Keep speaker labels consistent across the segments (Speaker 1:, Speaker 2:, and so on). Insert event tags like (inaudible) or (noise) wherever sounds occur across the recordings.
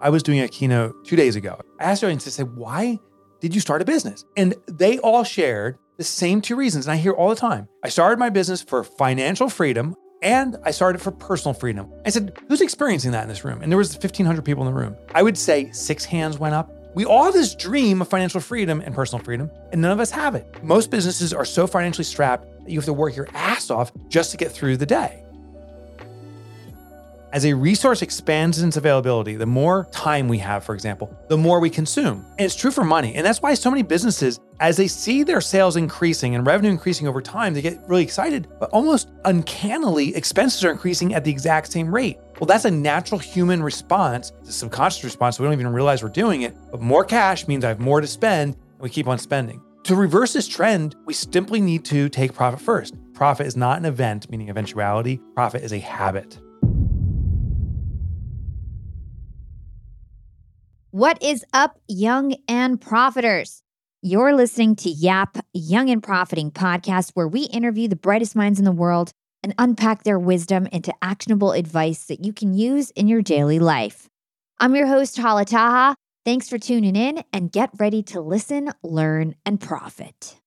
Speaker 1: I was doing a keynote two days ago. I asked audience to say, why did you start a business? And they all shared the same two reasons. And I hear all the time I started my business for financial freedom and I started for personal freedom. I said, who's experiencing that in this room? And there was 1,500 people in the room. I would say six hands went up. We all have this dream of financial freedom and personal freedom, and none of us have it. Most businesses are so financially strapped that you have to work your ass off just to get through the day. As a resource expands in its availability, the more time we have, for example, the more we consume. And it's true for money. And that's why so many businesses, as they see their sales increasing and revenue increasing over time, they get really excited, but almost uncannily, expenses are increasing at the exact same rate. Well, that's a natural human response, it's a subconscious response. So we don't even realize we're doing it. But more cash means I have more to spend, and we keep on spending. To reverse this trend, we simply need to take profit first. Profit is not an event, meaning eventuality, profit is a habit.
Speaker 2: What is up, young and profiters? You're listening to Yap Young and Profiting podcast, where we interview the brightest minds in the world and unpack their wisdom into actionable advice that you can use in your daily life. I'm your host, Hala Taha. Thanks for tuning in and get ready to listen, learn, and profit.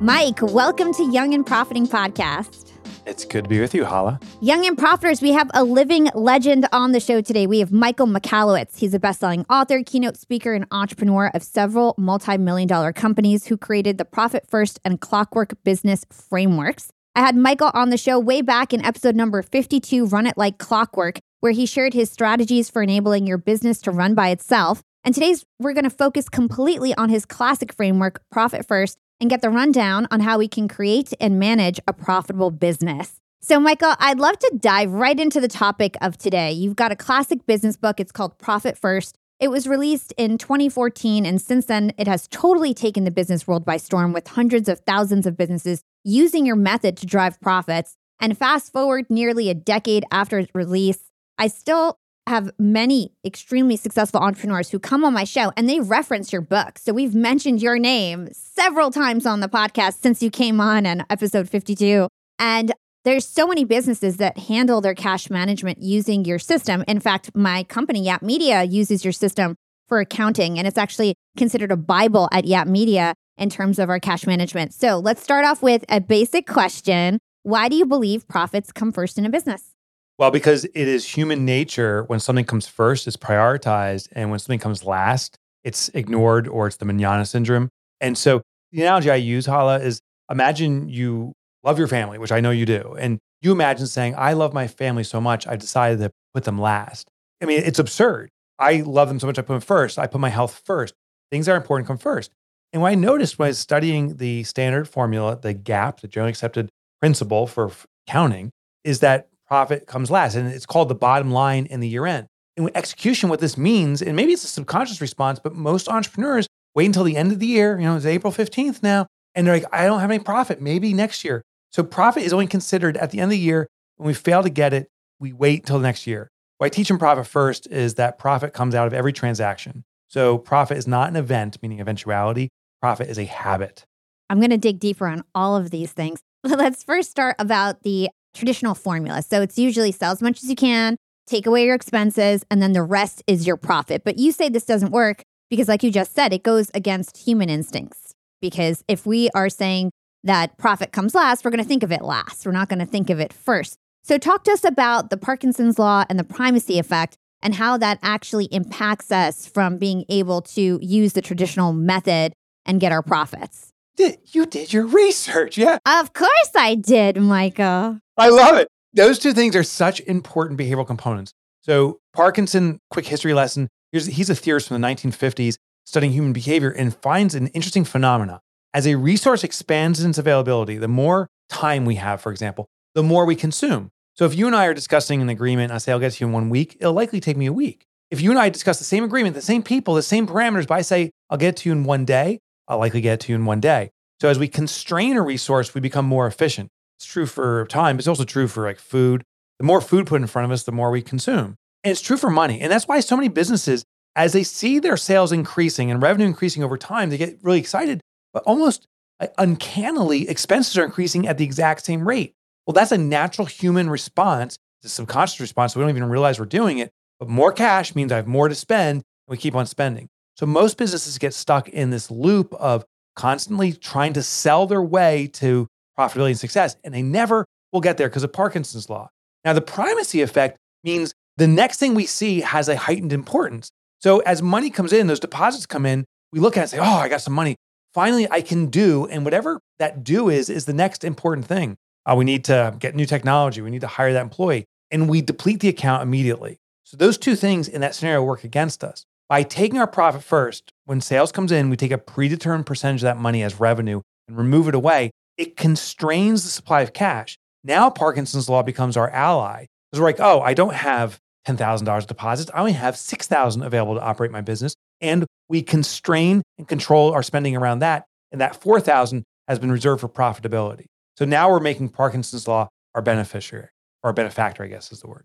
Speaker 2: Mike, welcome to Young and Profiting Podcast.
Speaker 1: It's good to be with you, Hala.
Speaker 2: Young and Profiters, we have a living legend on the show today. We have Michael Michalowicz. He's a best-selling author, keynote speaker, and entrepreneur of several multi-million dollar companies who created the Profit First and Clockwork business frameworks. I had Michael on the show way back in episode number 52, Run It Like Clockwork, where he shared his strategies for enabling your business to run by itself. And today's we're going to focus completely on his classic framework, Profit First, and get the rundown on how we can create and manage a profitable business. So, Michael, I'd love to dive right into the topic of today. You've got a classic business book. It's called Profit First. It was released in 2014, and since then, it has totally taken the business world by storm with hundreds of thousands of businesses using your method to drive profits. And fast forward nearly a decade after its release, I still have many extremely successful entrepreneurs who come on my show and they reference your book. So we've mentioned your name several times on the podcast since you came on in episode 52. And there's so many businesses that handle their cash management using your system. In fact, my company, Yap Media, uses your system for accounting, and it's actually considered a Bible at Yap Media in terms of our cash management. So let's start off with a basic question Why do you believe profits come first in a business?
Speaker 1: Well, because it is human nature when something comes first, it's prioritized. And when something comes last, it's ignored or it's the manana syndrome. And so the analogy I use, Hala, is imagine you love your family, which I know you do. And you imagine saying, I love my family so much, I've decided to put them last. I mean, it's absurd. I love them so much, I put them first. I put my health first. Things that are important come first. And what I noticed when I was studying the standard formula, the GAAP, the generally accepted principle for counting, is that profit comes last. And it's called the bottom line in the year end. And execution, what this means, and maybe it's a subconscious response, but most entrepreneurs wait until the end of the year. You know, it's April 15th now. And they're like, I don't have any profit, maybe next year. So profit is only considered at the end of the year. When we fail to get it, we wait until next year. What I teach in profit first is that profit comes out of every transaction. So profit is not an event, meaning eventuality. Profit is a habit.
Speaker 2: I'm going to dig deeper on all of these things. (laughs) Let's first start about the traditional formula. So it's usually sell as much as you can, take away your expenses, and then the rest is your profit. But you say this doesn't work because, like you just said, it goes against human instincts. Because if we are saying that profit comes last, we're going to think of it last. We're not going to think of it first. So, talk to us about the Parkinson's law and the primacy effect and how that actually impacts us from being able to use the traditional method and get our profits.
Speaker 1: Did, you did your research, yeah.
Speaker 2: Of course I did, Michael.
Speaker 1: I love it. Those two things are such important behavioral components. So, Parkinson, quick history lesson. Here's, he's a theorist from the 1950s studying human behavior and finds an interesting phenomena. As a resource expands in its availability, the more time we have, for example, the more we consume. So, if you and I are discussing an agreement, I say, I'll get to you in one week, it'll likely take me a week. If you and I discuss the same agreement, the same people, the same parameters, but I say, I'll get to you in one day, I'll likely get to you in one day. So, as we constrain a resource, we become more efficient. It's true for time, but it's also true for like food. The more food put in front of us, the more we consume. And it's true for money. And that's why so many businesses, as they see their sales increasing and revenue increasing over time, they get really excited, but almost uncannily, expenses are increasing at the exact same rate. Well, that's a natural human response, it's a subconscious response. So we don't even realize we're doing it. But more cash means I have more to spend, and we keep on spending. So most businesses get stuck in this loop of constantly trying to sell their way to profitability and success, and they never will get there because of Parkinson's law. Now, the primacy effect means the next thing we see has a heightened importance. So as money comes in, those deposits come in, we look at it and say, oh, I got some money. Finally, I can do, and whatever that do is, is the next important thing. Uh, we need to get new technology. We need to hire that employee. And we deplete the account immediately. So those two things in that scenario work against us. By taking our profit first, when sales comes in, we take a predetermined percentage of that money as revenue and remove it away. It constrains the supply of cash. Now Parkinson's law becomes our ally. Because we're like, oh, I don't have $10,000 deposits. I only have 6,000 available to operate my business. And we constrain and control our spending around that. And that 4,000 has been reserved for profitability. So now we're making Parkinson's law our beneficiary or benefactor, I guess is the word.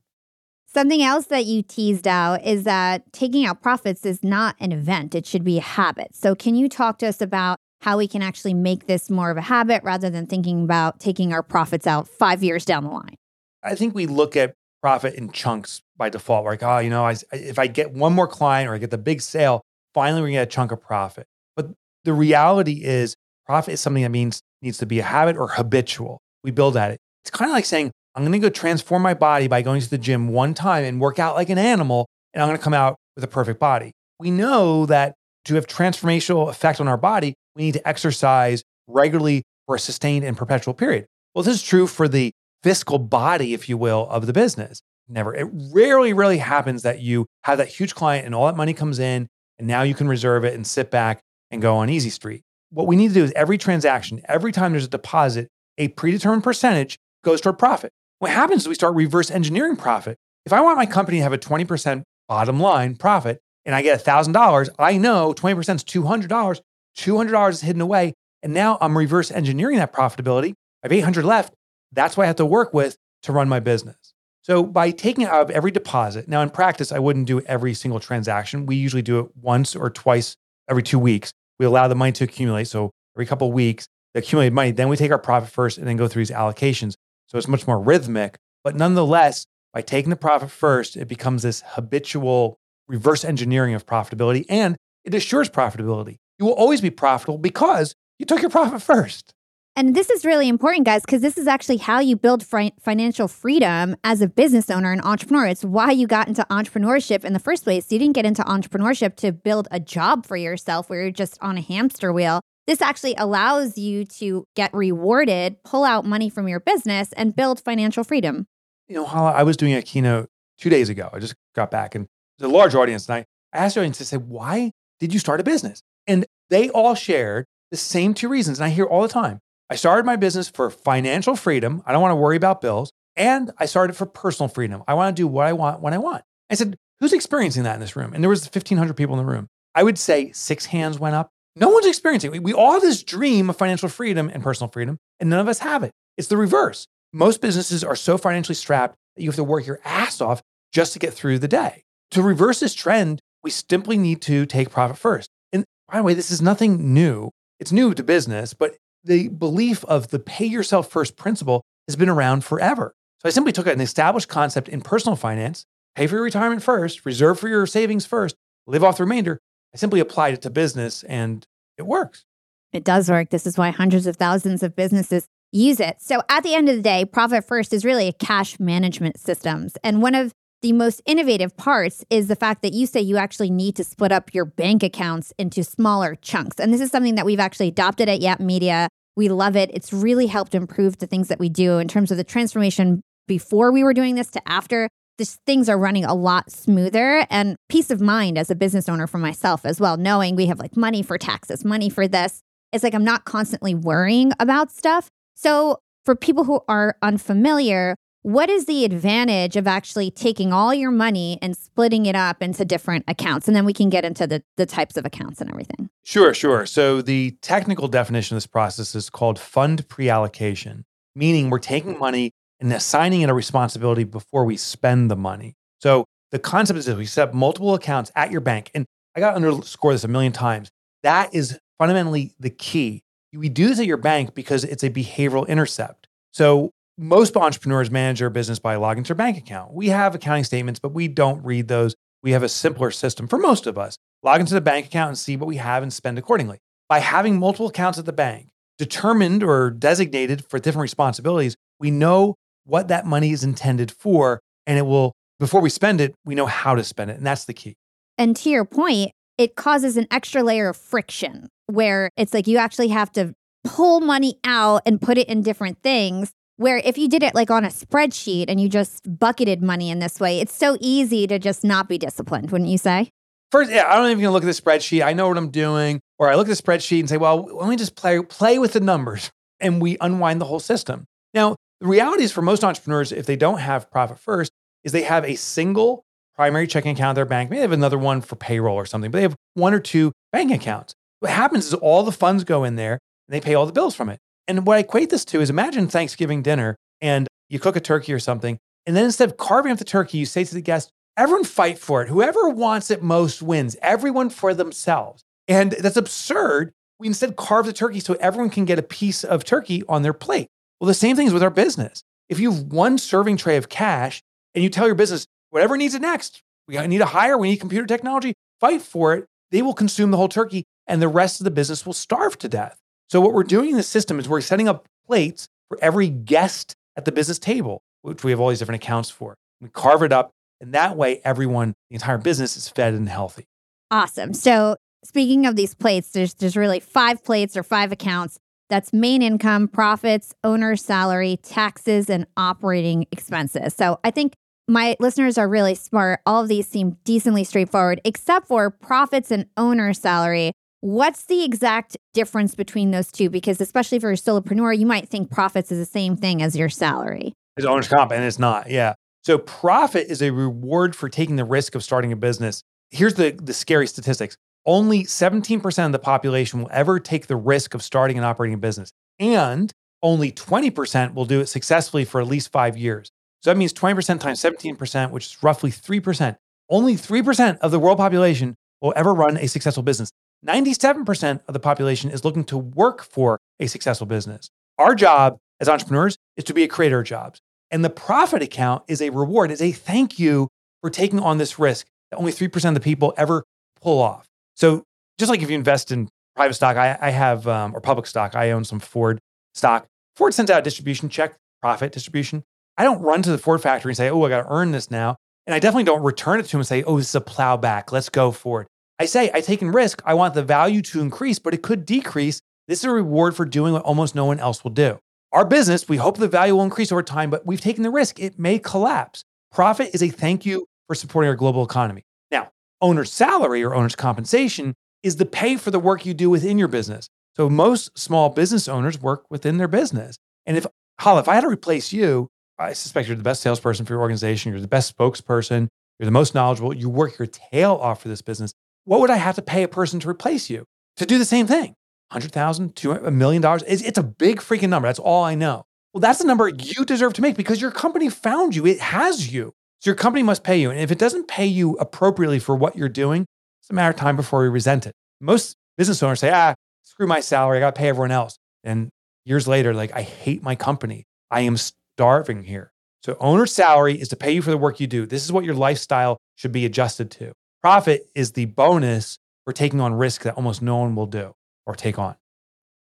Speaker 2: Something else that you teased out is that taking out profits is not an event, it should be a habit. So, can you talk to us about how we can actually make this more of a habit rather than thinking about taking our profits out five years down the line?
Speaker 1: I think we look at profit in chunks by default. Like, oh, you know, I, if I get one more client or I get the big sale, finally we're going to get a chunk of profit. But the reality is, profit is something that means needs to be a habit or habitual. We build at it. It's kind of like saying, I'm going to go transform my body by going to the gym one time and work out like an animal, and I'm going to come out with a perfect body. We know that to have transformational effect on our body, we need to exercise regularly for a sustained and perpetual period. Well, this is true for the fiscal body, if you will, of the business. Never. It rarely, really happens that you have that huge client and all that money comes in, and now you can reserve it and sit back and go on easy street. What we need to do is every transaction, every time there's a deposit, a predetermined percentage goes toward profit. What happens is we start reverse engineering profit. If I want my company to have a 20% bottom line profit and I get $1,000, I know 20% is $200. $200 is hidden away. And now I'm reverse engineering that profitability. I have 800 left. That's what I have to work with to run my business. So by taking out of every deposit, now in practice, I wouldn't do every single transaction. We usually do it once or twice every two weeks. We allow the money to accumulate. So every couple of weeks, the accumulated money, then we take our profit first and then go through these allocations. So it's much more rhythmic. But nonetheless, by taking the profit first, it becomes this habitual reverse engineering of profitability and it assures profitability. You will always be profitable because you took your profit first.
Speaker 2: And this is really important, guys, because this is actually how you build fi- financial freedom as a business owner and entrepreneur. It's why you got into entrepreneurship in the first place. You didn't get into entrepreneurship to build a job for yourself where you're just on a hamster wheel. This actually allows you to get rewarded, pull out money from your business, and build financial freedom.
Speaker 1: You know, Hala, I was doing a keynote two days ago. I just got back and there's a large audience. And I, asked the audience to say, why did you start a business? And they all shared the same two reasons. And I hear all the time. I started my business for financial freedom. I don't want to worry about bills. And I started for personal freedom. I want to do what I want when I want. I said, who's experiencing that in this room? And there was 1,500 people in the room. I would say six hands went up. No one's experiencing. We all have this dream of financial freedom and personal freedom, and none of us have it. It's the reverse. Most businesses are so financially strapped that you have to work your ass off just to get through the day. To reverse this trend, we simply need to take profit first. And by the way, this is nothing new. It's new to business, but the belief of the pay yourself first principle has been around forever. So I simply took an established concept in personal finance, pay for your retirement first, reserve for your savings first, live off the remainder, I simply applied it to business and it works.
Speaker 2: It does work. This is why hundreds of thousands of businesses use it. So at the end of the day, Profit First is really a cash management systems. And one of the most innovative parts is the fact that you say you actually need to split up your bank accounts into smaller chunks. And this is something that we've actually adopted at Yap Media. We love it. It's really helped improve the things that we do in terms of the transformation before we were doing this to after things are running a lot smoother and peace of mind as a business owner for myself as well, knowing we have like money for taxes, money for this. It's like I'm not constantly worrying about stuff. So, for people who are unfamiliar, what is the advantage of actually taking all your money and splitting it up into different accounts? And then we can get into the, the types of accounts and everything.
Speaker 1: Sure, sure. So, the technical definition of this process is called fund pre allocation, meaning we're taking money and assigning it a responsibility before we spend the money. So the concept is that we set up multiple accounts at your bank. And I got to underscore this a million times. That is fundamentally the key. We do this at your bank because it's a behavioral intercept. So most entrepreneurs manage their business by logging to their bank account. We have accounting statements, but we don't read those. We have a simpler system for most of us. Log into the bank account and see what we have and spend accordingly. By having multiple accounts at the bank, determined or designated for different responsibilities, we know what that money is intended for. And it will, before we spend it, we know how to spend it. And that's the key.
Speaker 2: And to your point, it causes an extra layer of friction where it's like you actually have to pull money out and put it in different things. Where if you did it like on a spreadsheet and you just bucketed money in this way, it's so easy to just not be disciplined, wouldn't you say?
Speaker 1: First, yeah, I don't even look at the spreadsheet. I know what I'm doing. Or I look at the spreadsheet and say, well, let me just play, play with the numbers. And we unwind the whole system. Now, the reality is for most entrepreneurs, if they don't have profit first, is they have a single primary checking account at their bank. Maybe they have another one for payroll or something, but they have one or two bank accounts. What happens is all the funds go in there and they pay all the bills from it. And what I equate this to is imagine Thanksgiving dinner and you cook a turkey or something. And then instead of carving up the turkey, you say to the guest, everyone fight for it. Whoever wants it most wins, everyone for themselves. And that's absurd. We instead carve the turkey so everyone can get a piece of turkey on their plate. Well, the same thing is with our business. If you have one serving tray of cash and you tell your business, whatever needs it next, we need to hire, we need computer technology, fight for it, they will consume the whole turkey and the rest of the business will starve to death. So, what we're doing in the system is we're setting up plates for every guest at the business table, which we have all these different accounts for. We carve it up, and that way, everyone, the entire business is fed and healthy.
Speaker 2: Awesome. So, speaking of these plates, there's there's really five plates or five accounts. That's main income, profits, owner's salary, taxes, and operating expenses. So I think my listeners are really smart. All of these seem decently straightforward, except for profits and owner's salary. What's the exact difference between those two? Because especially for a solopreneur, you might think profits is the same thing as your salary.
Speaker 1: It's owner's comp, and it's not. Yeah. So profit is a reward for taking the risk of starting a business. Here's the, the scary statistics only 17% of the population will ever take the risk of starting and operating a business. And only 20% will do it successfully for at least five years. So that means 20% times 17%, which is roughly 3%. Only 3% of the world population will ever run a successful business. 97% of the population is looking to work for a successful business. Our job as entrepreneurs is to be a creator of jobs. And the profit account is a reward, is a thank you for taking on this risk that only 3% of the people ever pull off. So just like if you invest in private stock, I, I have, um, or public stock, I own some Ford stock. Ford sends out a distribution check, profit distribution. I don't run to the Ford factory and say, oh, I got to earn this now. And I definitely don't return it to them and say, oh, this is a plowback. Let's go for it. I say, I take in risk. I want the value to increase, but it could decrease. This is a reward for doing what almost no one else will do. Our business, we hope the value will increase over time, but we've taken the risk. It may collapse. Profit is a thank you for supporting our global economy owner's salary or owner's compensation is the pay for the work you do within your business. So most small business owners work within their business. And if Hala, if I had to replace you, I suspect you're the best salesperson for your organization, you're the best spokesperson, you're the most knowledgeable, you work your tail off for this business. What would I have to pay a person to replace you to do the same thing? 100,000, a million dollars. It's a big freaking number. That's all I know. Well, that's the number you deserve to make because your company found you. It has you. So your company must pay you. And if it doesn't pay you appropriately for what you're doing, it's a matter of time before we resent it. Most business owners say, ah, screw my salary. I got to pay everyone else. And years later, like, I hate my company. I am starving here. So owner's salary is to pay you for the work you do. This is what your lifestyle should be adjusted to. Profit is the bonus for taking on risk that almost no one will do or take on.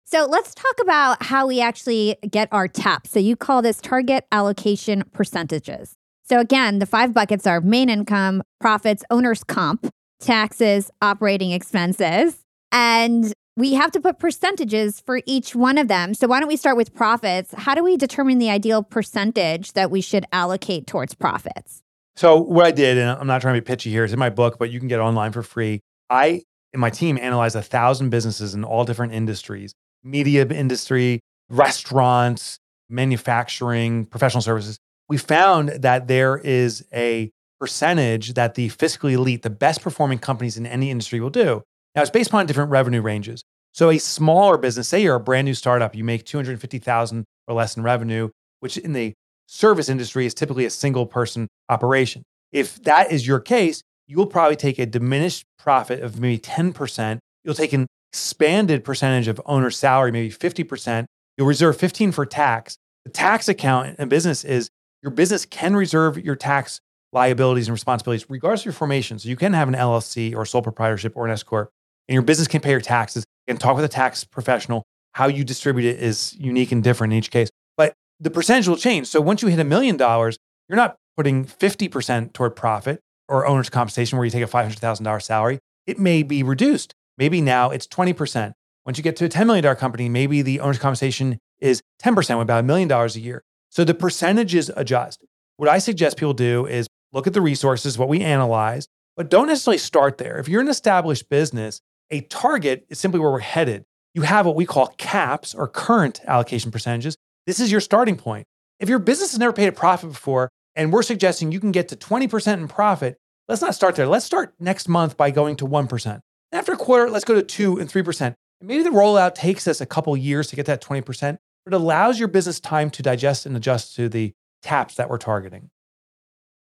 Speaker 2: So let's talk about how we actually get our TAP. So you call this target allocation percentages. So again, the five buckets are main income, profits, owner's comp, taxes, operating expenses. And we have to put percentages for each one of them. So why don't we start with profits? How do we determine the ideal percentage that we should allocate towards profits?
Speaker 1: So what I did, and I'm not trying to be pitchy here, it's in my book, but you can get online for free. I and my team analyzed a thousand businesses in all different industries, media industry, restaurants, manufacturing, professional services we found that there is a percentage that the fiscally elite, the best performing companies in any industry will do. Now, it's based upon different revenue ranges. So, a smaller business, say you're a brand new startup, you make 250,000 or less in revenue, which in the service industry is typically a single person operation. if that is your case, you'll probably take a diminished profit of maybe 10%. You'll take an expanded percentage of owner's salary, maybe 50%. You'll reserve 15 for tax. The tax account in a business is your business can reserve your tax liabilities and responsibilities regardless of your formation. So you can have an LLC or sole proprietorship or an S corp, and your business can pay your taxes. and talk with a tax professional. How you distribute it is unique and different in each case, but the percentage will change. So once you hit a million dollars, you're not putting 50% toward profit or owner's compensation where you take a $500,000 salary. It may be reduced. Maybe now it's 20%. Once you get to a $10 million company, maybe the owner's compensation is 10%, with about a million dollars a year. So the percentages adjust. What I suggest people do is look at the resources, what we analyze, but don't necessarily start there. If you're an established business, a target is simply where we're headed. You have what we call caps or current allocation percentages. This is your starting point. If your business has never paid a profit before, and we're suggesting you can get to 20% in profit, let's not start there. Let's start next month by going to 1%. After a quarter, let's go to 2 and 3%. And maybe the rollout takes us a couple years to get that 20%, but it allows your business time to digest and adjust to the taps that we're targeting.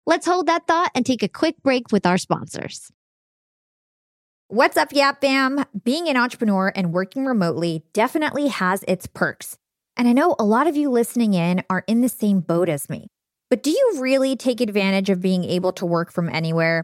Speaker 3: Let's hold that thought and take a quick break with our sponsors.
Speaker 2: What's up, Yap Fam? Being an entrepreneur and working remotely definitely has its perks. And I know a lot of you listening in are in the same boat as me. But do you really take advantage of being able to work from anywhere?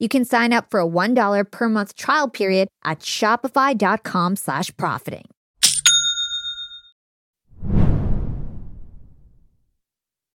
Speaker 2: You can sign up for a $1 per month trial period at shopify.com slash profiting.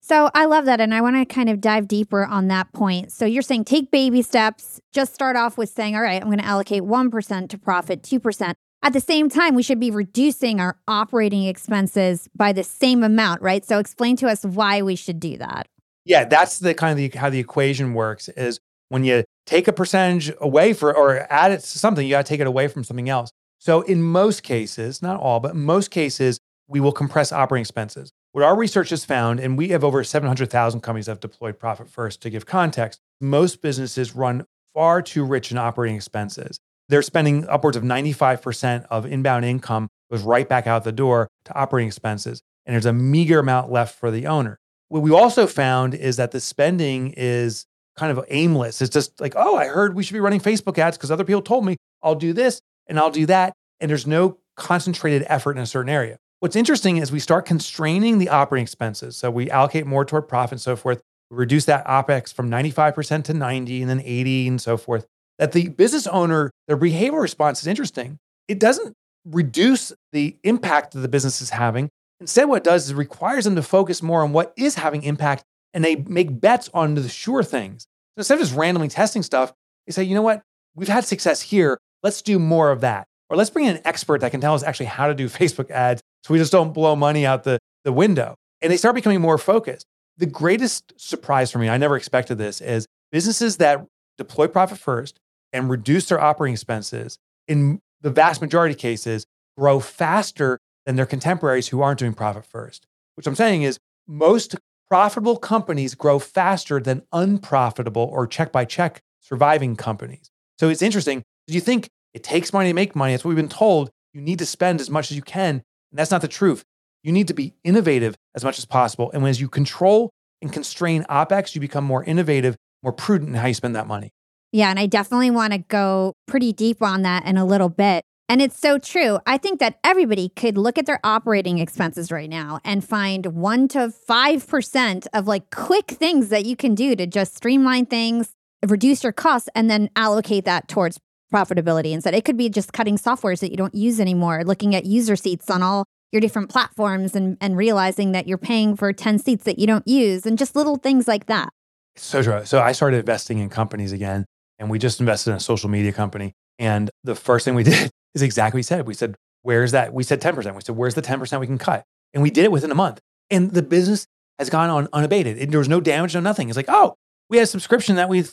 Speaker 2: So I love that. And I want to kind of dive deeper on that point. So you're saying take baby steps. Just start off with saying, all right, I'm going to allocate 1% to profit, 2%. At the same time, we should be reducing our operating expenses by the same amount, right? So explain to us why we should do that.
Speaker 1: Yeah, that's the kind of the, how the equation works is when you take a percentage away for or add it to something, you got to take it away from something else. So in most cases, not all, but most cases, we will compress operating expenses. What our research has found, and we have over 700,000 companies that have deployed Profit First to give context, most businesses run far too rich in operating expenses. They're spending upwards of 95% of inbound income goes right back out the door to operating expenses. And there's a meager amount left for the owner. What we also found is that the spending is kind of aimless. It's just like, oh, I heard we should be running Facebook ads because other people told me I'll do this and I'll do that. And there's no concentrated effort in a certain area. What's interesting is we start constraining the operating expenses. So we allocate more toward profit and so forth. We reduce that OPEX from 95% to 90 and then 80 and so forth. That the business owner, their behavioral response is interesting. It doesn't reduce the impact that the business is having. Instead, what it does is it requires them to focus more on what is having impact and they make bets on the sure things. So instead of just randomly testing stuff, they say, you know what? We've had success here. Let's do more of that. Or let's bring in an expert that can tell us actually how to do (laughs) Facebook ads so we just don't blow money out the, the window. And they start becoming more focused. The greatest surprise for me, I never expected this, is businesses that deploy profit first and reduce their operating expenses in the vast majority of cases grow faster than their contemporaries who aren't doing profit first. Which I'm saying is most profitable companies grow faster than unprofitable or check by check surviving companies. So it's interesting. You think it takes money to make money. That's what we've been told. You need to spend as much as you can. And that's not the truth. You need to be innovative as much as possible. And as you control and constrain OPEX, you become more innovative, more prudent in how you spend that money.
Speaker 2: Yeah. And I definitely want to go pretty deep on that in a little bit. And it's so true. I think that everybody could look at their operating expenses right now and find one to 5% of like quick things that you can do to just streamline things, reduce your costs, and then allocate that towards profitability instead. It could be just cutting softwares that you don't use anymore, looking at user seats on all your different platforms and, and realizing that you're paying for 10 seats that you don't use and just little things like that.
Speaker 1: So true. So I started investing in companies again, and we just invested in a social media company. And the first thing we (laughs) did is exactly what we said. We said, Where's that? We said 10%. We said, Where's the 10% we can cut? And we did it within a month. And the business has gone on unabated. And there was no damage, no nothing. It's like, oh, we had a subscription that we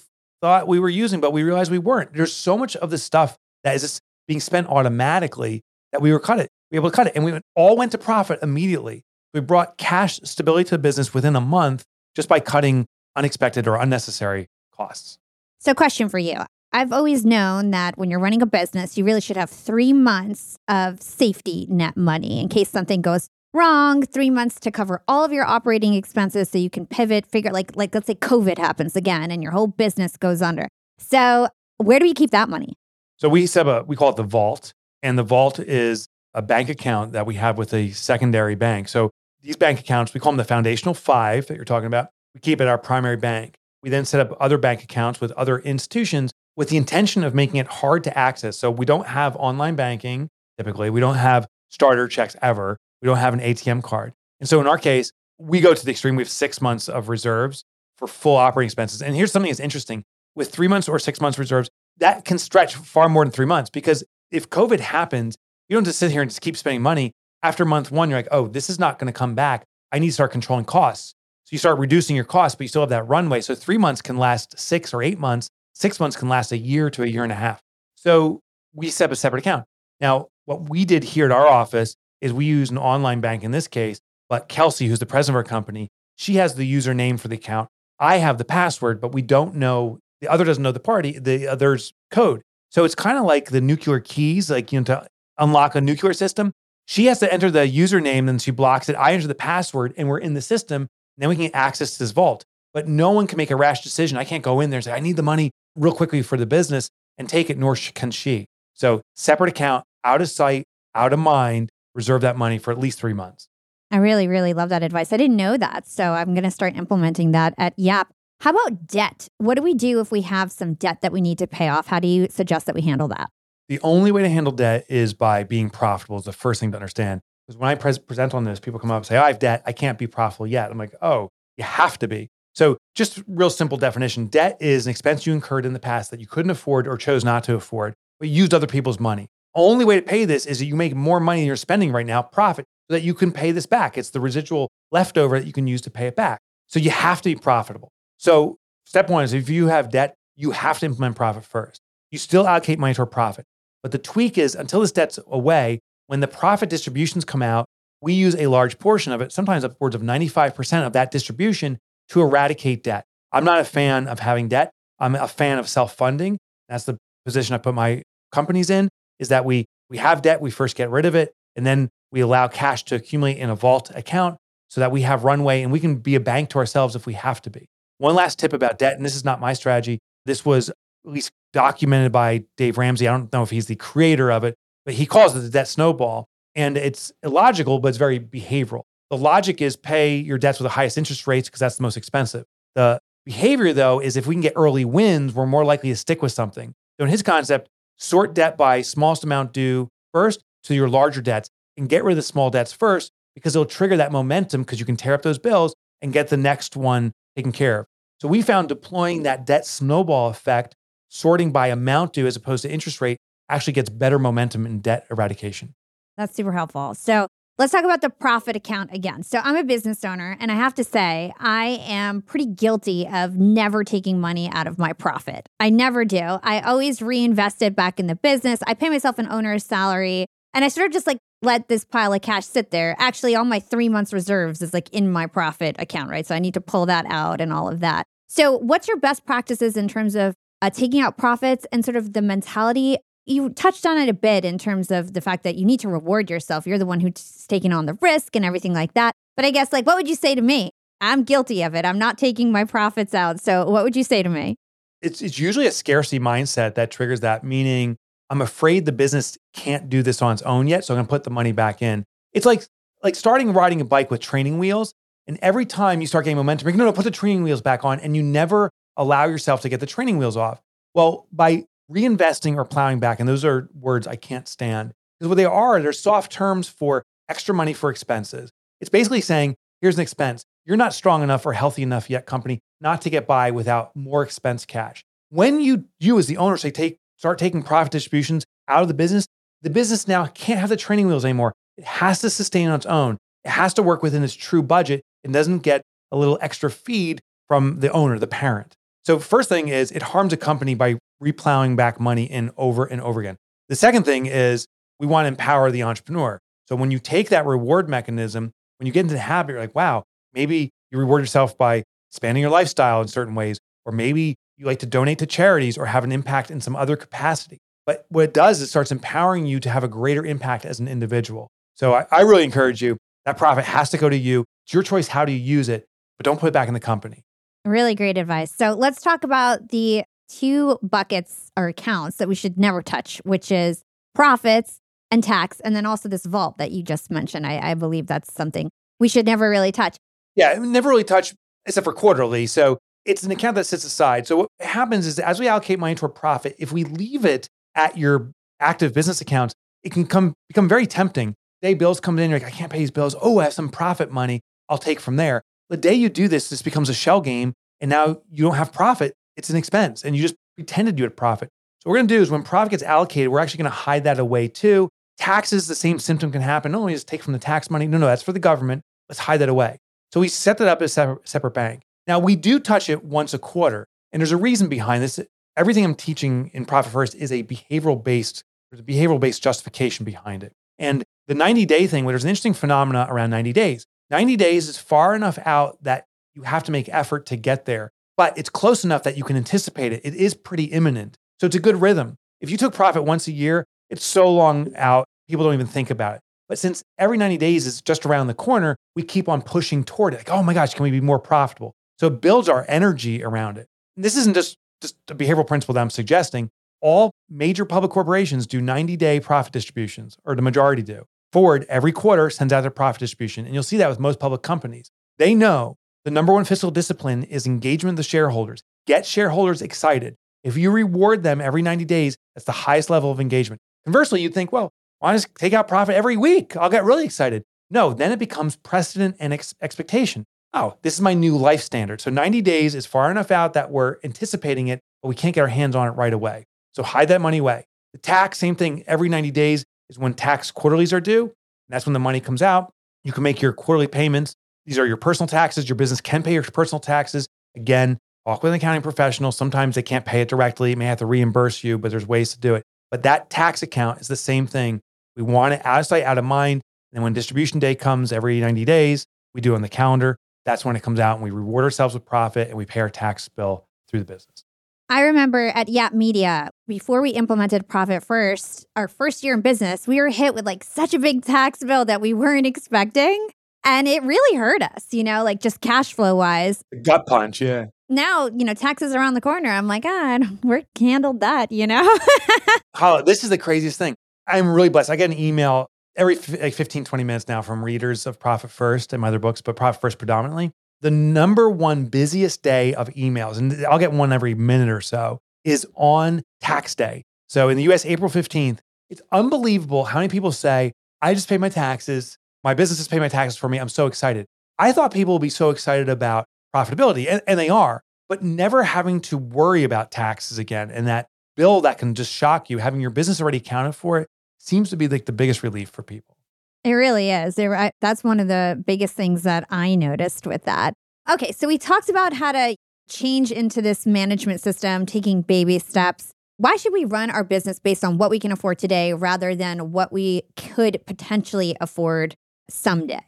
Speaker 1: thought we were using, but we realized we weren't. There's so much of the stuff that is just being spent automatically that we were cut it. We were able to cut it. And we all went to profit immediately. We brought cash stability to the business within a month just by cutting unexpected or unnecessary costs.
Speaker 2: So, question for you. I've always known that when you're running a business, you really should have three months of safety net money in case something goes wrong three months to cover all of your operating expenses so you can pivot figure like like let's say covid happens again and your whole business goes under. So where do we keep that money?
Speaker 1: So we set a we call it the vault and the vault is a bank account that we have with a secondary bank. So these bank accounts we call them the foundational five that you're talking about. We keep at our primary bank. We then set up other bank accounts with other institutions with the intention of making it hard to access so we don't have online banking typically we don't have starter checks ever we don't have an ATM card. And so in our case, we go to the extreme. We have six months of reserves for full operating expenses. And here's something that's interesting with three months or six months reserves, that can stretch far more than three months because if COVID happens, you don't just sit here and just keep spending money. After month one, you're like, oh, this is not going to come back. I need to start controlling costs. So you start reducing your costs, but you still have that runway. So three months can last six or eight months. Six months can last a year to a year and a half. So we set up a separate account. Now, what we did here at our office is we use an online bank in this case, but Kelsey, who's the president of our company, she has the username for the account. I have the password, but we don't know, the other doesn't know the party, the other's code. So it's kind of like the nuclear keys, like, you know, to unlock a nuclear system. She has to enter the username, and she blocks it. I enter the password, and we're in the system. then we can access this vault. But no one can make a rash decision. I can't go in there and say, I need the money real quickly for the business and take it, nor can she. So separate account, out of sight, out of mind, reserve that money for at least three months.
Speaker 2: I really, really love that advice. I didn't know that. So I'm going to start implementing that at Yap. How about debt? What do we do if we have some debt that we need to pay off? How do you suggest that we handle that?
Speaker 1: The only way to handle debt is by being profitable, is the first thing to understand. Because when I pre- present on this, people come up and say, oh, I have debt. I can't be profitable yet. I'm like, oh, You have to be. So, just real simple definition debt is an expense you incurred in the past that you couldn't afford or chose not to afford, but used other people's money. Only way to pay this is that you make more money than you're spending right now, profit, so that you can pay this back. It's the residual leftover that you can use to pay it back. So, you have to be profitable. So, step one is if you have debt, you have to implement profit first. You still allocate money toward profit. But the tweak is until this debt's away, when the profit distributions come out, we use a large portion of it, sometimes upwards of 95% of that distribution to eradicate debt. I'm not a fan of having debt. I'm a fan of self-funding. That's the position I put my companies in is that we we have debt, we first get rid of it, and then we allow cash to accumulate in a vault account so that we have runway and we can be a bank to ourselves if we have to be. One last tip about debt, and this is not my strategy. This was at least documented by Dave Ramsey. I don't know if he's the creator of it, but he calls it the debt snowball. And it's illogical, but it's very behavioral. The logic is pay your debts with the highest interest rates because that's the most expensive. The behavior, though, is if we can get early wins, we're more likely to stick with something. So, in his concept, sort debt by smallest amount due first to your larger debts and get rid of the small debts first because it'll trigger that momentum because you can tear up those bills and get the next one taken care of. So, we found deploying that debt snowball effect, sorting by amount due as opposed to interest rate, actually gets better momentum in debt eradication.
Speaker 2: That's super helpful. So let's talk about the profit account again. So I'm a business owner, and I have to say, I am pretty guilty of never taking money out of my profit. I never do. I always reinvest it back in the business. I pay myself an owner's salary, and I sort of just like let this pile of cash sit there. Actually, all my three months reserves is like in my profit account, right? So I need to pull that out and all of that. So, what's your best practices in terms of uh, taking out profits and sort of the mentality you touched on it a bit in terms of the fact that you need to reward yourself. You're the one who's taking on the risk and everything like that. But I guess, like, what would you say to me? I'm guilty of it. I'm not taking my profits out. So, what would you say to me?
Speaker 1: It's, it's usually a scarcity mindset that triggers that, meaning I'm afraid the business can't do this on its own yet. So, I'm going to put the money back in. It's like, like starting riding a bike with training wheels. And every time you start getting momentum, you're like, no, no, put the training wheels back on. And you never allow yourself to get the training wheels off. Well, by reinvesting or plowing back, and those are words I can't stand. Because what they are, they're soft terms for extra money for expenses. It's basically saying, here's an expense. You're not strong enough or healthy enough yet, company, not to get by without more expense cash. When you, you as the owner, say take start taking profit distributions out of the business, the business now can't have the training wheels anymore. It has to sustain on its own. It has to work within its true budget and doesn't get a little extra feed from the owner, the parent. So first thing is it harms a company by replowing back money in over and over again. The second thing is we want to empower the entrepreneur. So when you take that reward mechanism, when you get into the habit, you're like, wow, maybe you reward yourself by expanding your lifestyle in certain ways, or maybe you like to donate to charities or have an impact in some other capacity. But what it does is it starts empowering you to have a greater impact as an individual. So I, I really encourage you that profit has to go to you. It's your choice how do you use it, but don't put it back in the company.
Speaker 2: Really great advice. So let's talk about the two buckets or accounts that we should never touch, which is profits and tax, and then also this vault that you just mentioned. I, I believe that's something we should never really touch.
Speaker 1: Yeah, never really touch except for quarterly. So it's an account that sits aside. So what happens is as we allocate money to toward profit, if we leave it at your active business accounts, it can come become very tempting. Day bills come in, you're like, I can't pay these bills. Oh, I have some profit money. I'll take from there. The day you do this, this becomes a shell game, and now you don't have profit it's an expense and you just pretended you had profit. So what we're going to do is when profit gets allocated, we're actually going to hide that away too. Taxes, the same symptom can happen. No, we just take from the tax money. No, no, that's for the government. Let's hide that away. So we set that up as a separate, separate bank. Now we do touch it once a quarter. And there's a reason behind this. Everything I'm teaching in Profit First is a behavioral based, there's a behavioral based justification behind it. And the 90 day thing, where there's an interesting phenomena around 90 days. 90 days is far enough out that you have to make effort to get there but it's close enough that you can anticipate it. It is pretty imminent. So it's a good rhythm. If you took profit once a year, it's so long out, people don't even think about it. But since every 90 days is just around the corner, we keep on pushing toward it. Like, oh my gosh, can we be more profitable? So it builds our energy around it. And this isn't just, just a behavioral principle that I'm suggesting. All major public corporations do 90 day profit distributions, or the majority do. Ford every quarter sends out their profit distribution. And you'll see that with most public companies. They know the number one fiscal discipline is engagement with the shareholders. Get shareholders excited. If you reward them every 90 days, that's the highest level of engagement. Conversely, you'd think, well, why just take out profit every week? I'll get really excited. No, then it becomes precedent and ex- expectation. oh, this is my new life standard. So 90 days is far enough out that we're anticipating it, but we can't get our hands on it right away. So hide that money away. The tax, same thing. Every 90 days is when tax quarterlies are due. That's when the money comes out. You can make your quarterly payments. These are your personal taxes. Your business can pay your personal taxes. Again, talk with an accounting professional. Sometimes they can't pay it directly. It may have to reimburse you, but there's ways to do it. But that tax account is the same thing. We want it out of sight, out of mind. And when distribution day comes every 90 days, we do it on the calendar. That's when it comes out and we reward ourselves with profit and we pay our tax bill through the business.
Speaker 2: I remember at Yap Media, before we implemented Profit First, our first year in business, we were hit with like such a big tax bill that we weren't expecting. And it really hurt us, you know, like just cash flow wise.
Speaker 1: Gut punch, yeah.
Speaker 2: Now, you know, taxes around the corner. I'm like, ah, (laughs) we're handled that, you know? (laughs)
Speaker 1: Hala, this is the craziest thing. I'm really blessed. I get an email every like 15, 20 minutes now from readers of Profit First and my other books, but Profit First predominantly. The number one busiest day of emails, and I'll get one every minute or so, is on tax day. So in the US, April 15th, it's unbelievable how many people say, I just paid my taxes. My business has paid my taxes for me. I'm so excited. I thought people would be so excited about profitability, and, and they are, but never having to worry about taxes again and that bill that can just shock you, having your business already accounted for it seems to be like the biggest relief for people.
Speaker 2: It really is. It, I, that's one of the biggest things that I noticed with that. Okay, so we talked about how to change into this management system, taking baby steps. Why should we run our business based on what we can afford today rather than what we could potentially afford someday?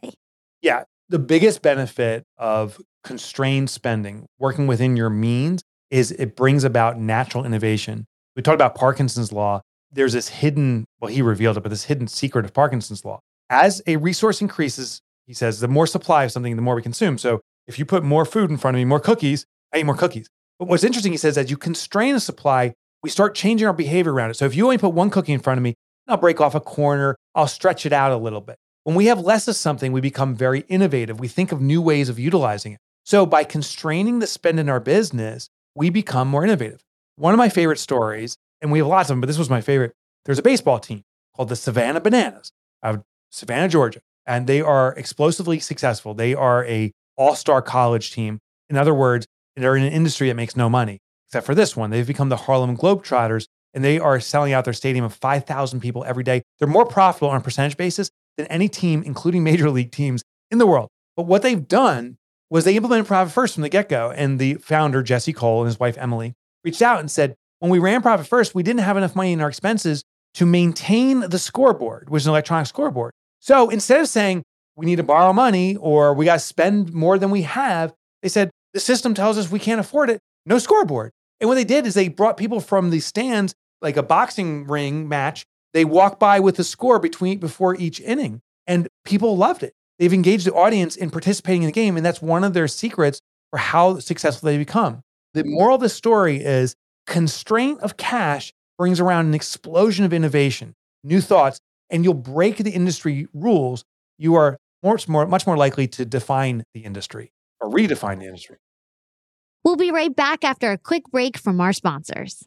Speaker 1: Yeah, the biggest benefit of constrained spending, working within your means, is it brings about natural innovation. We talked about Parkinson's law. There's this hidden, well, he revealed it, but this hidden secret of Parkinson's law. As a resource increases, he says, the more supply of something, the more we consume. So if you put more food in front of me, more cookies, I eat more cookies. But what's interesting, he says, as you constrain a supply, we start changing our behavior around it. So if you only put one cookie in front of me, I'll break off a corner, I'll stretch it out a little bit. When we have less of something, we become very innovative. We think of new ways of utilizing it. So by constraining the spend in our business, we become more innovative. One of my favorite stories, and we have lots of them, but this was my favorite. There's a baseball team called the Savannah Bananas of Savannah, Georgia, and they are explosively successful. They are a all-star college team. In other words, they're in an industry that makes no money, except for this one. They've become the Harlem Globetrotters, and they are selling out their stadium of 5,000 people every day. They're more profitable on a percentage basis than any team, including major league teams in the world. But what they've done was they implemented Profit First from the get go. And the founder, Jesse Cole, and his wife, Emily, reached out and said, when we ran Profit First, we didn't have enough money in our expenses to maintain the scoreboard, which is an electronic scoreboard. So instead of saying we need to borrow money or we got to spend more than we have, they said the system tells us we can't afford it. No scoreboard. And what they did is they brought people from the stands, like a boxing ring match. They walk by with a score between before each inning, and people loved it. They've engaged the audience in participating in the game, and that's one of their secrets for how successful they become. The moral of the story is constraint of cash brings around an explosion of innovation, new thoughts, and you'll break the industry rules. You are much more, much more likely to define the industry or redefine the industry.
Speaker 3: We'll be right back after a quick break from our sponsors.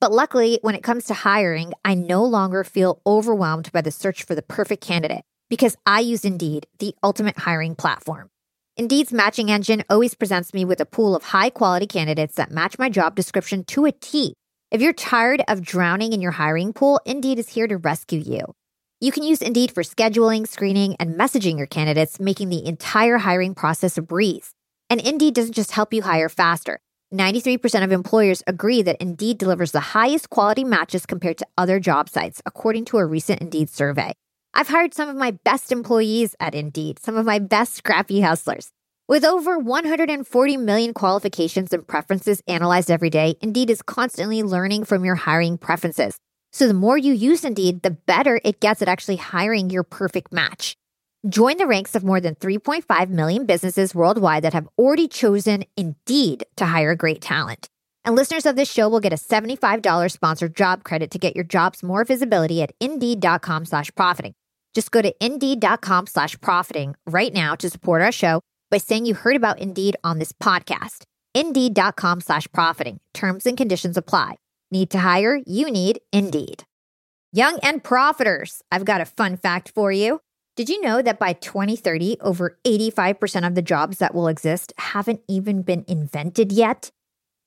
Speaker 2: But luckily, when it comes to hiring, I no longer feel overwhelmed by the search for the perfect candidate because I use Indeed, the ultimate hiring platform. Indeed's matching engine always presents me with a pool of high quality candidates that match my job description to a T. If you're tired of drowning in your hiring pool, Indeed is here to rescue you. You can use Indeed for scheduling, screening, and messaging your candidates, making the entire hiring process a breeze. And Indeed doesn't just help you hire faster. 93% of employers agree that Indeed delivers the highest quality matches compared to other job sites, according to a recent Indeed survey. I've hired some of my best employees at Indeed, some of my best scrappy hustlers. With over 140 million qualifications and preferences analyzed every day, Indeed is constantly learning from your hiring preferences. So the more you use Indeed, the better it gets at actually hiring your perfect match. Join the ranks of more than 3.5 million businesses worldwide that have already chosen Indeed to hire great talent. And listeners of this show will get a $75 sponsored job credit to get your jobs more visibility at indeed.com slash profiting. Just go to indeed.com slash profiting right now to support our show by saying you heard about Indeed on this podcast. Indeed.com slash profiting. Terms and conditions apply. Need to hire? You need Indeed. Young and profiters, I've got a fun fact for you. Did you know that by 2030, over 85% of the jobs that will exist haven't even been invented yet?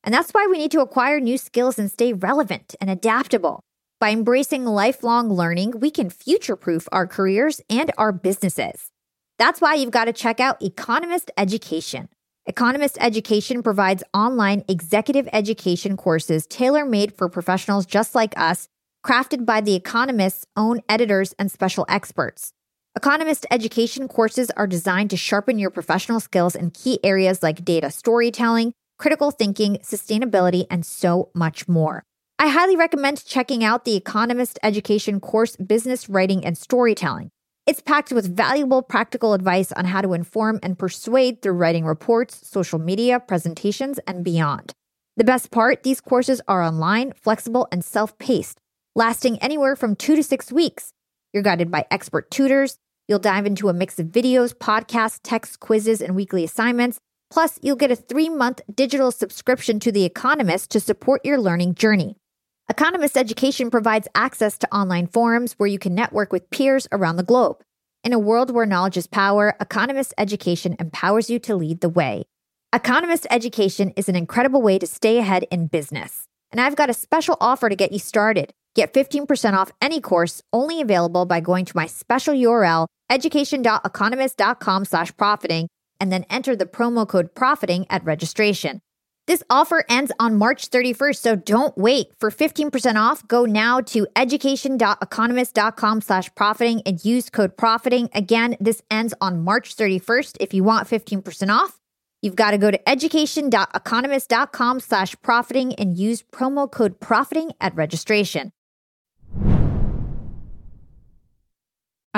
Speaker 2: And that's why we need to acquire new skills and stay relevant and adaptable. By embracing lifelong learning, we can future proof our careers and our businesses. That's why you've got to check out Economist Education. Economist Education provides online executive education courses tailor made for professionals just like us, crafted by The Economist's own editors and special experts. Economist education courses are designed to sharpen your professional skills in key areas like data storytelling, critical thinking, sustainability, and so much more. I highly recommend checking out the Economist Education course, Business Writing and Storytelling. It's packed with valuable practical advice on how to inform and persuade through writing reports, social media, presentations, and beyond. The best part these courses are online, flexible, and self paced, lasting anywhere from two to six weeks. You're guided by expert tutors. You'll dive into a mix of videos, podcasts, text, quizzes, and weekly assignments Plus, you'll get a three month digital subscription to The Economist to support your learning journey. Economist Education provides access to online forums where you can network with peers around the globe. In a world where knowledge is power, Economist Education empowers you to lead the way. Economist Education is an incredible way to stay ahead in business. And I've got a special offer to get you started. Get 15% off any course only available by going to my special URL, education.economist.com slash profiting and then enter the promo code profiting at registration. This offer ends on March 31st, so don't wait. For 15% off, go now to education.economist.com slash profiting and use code profiting. Again, this ends on March 31st. If you want 15% off, you've got to go to education.economist.com slash profiting and use promo code profiting at registration.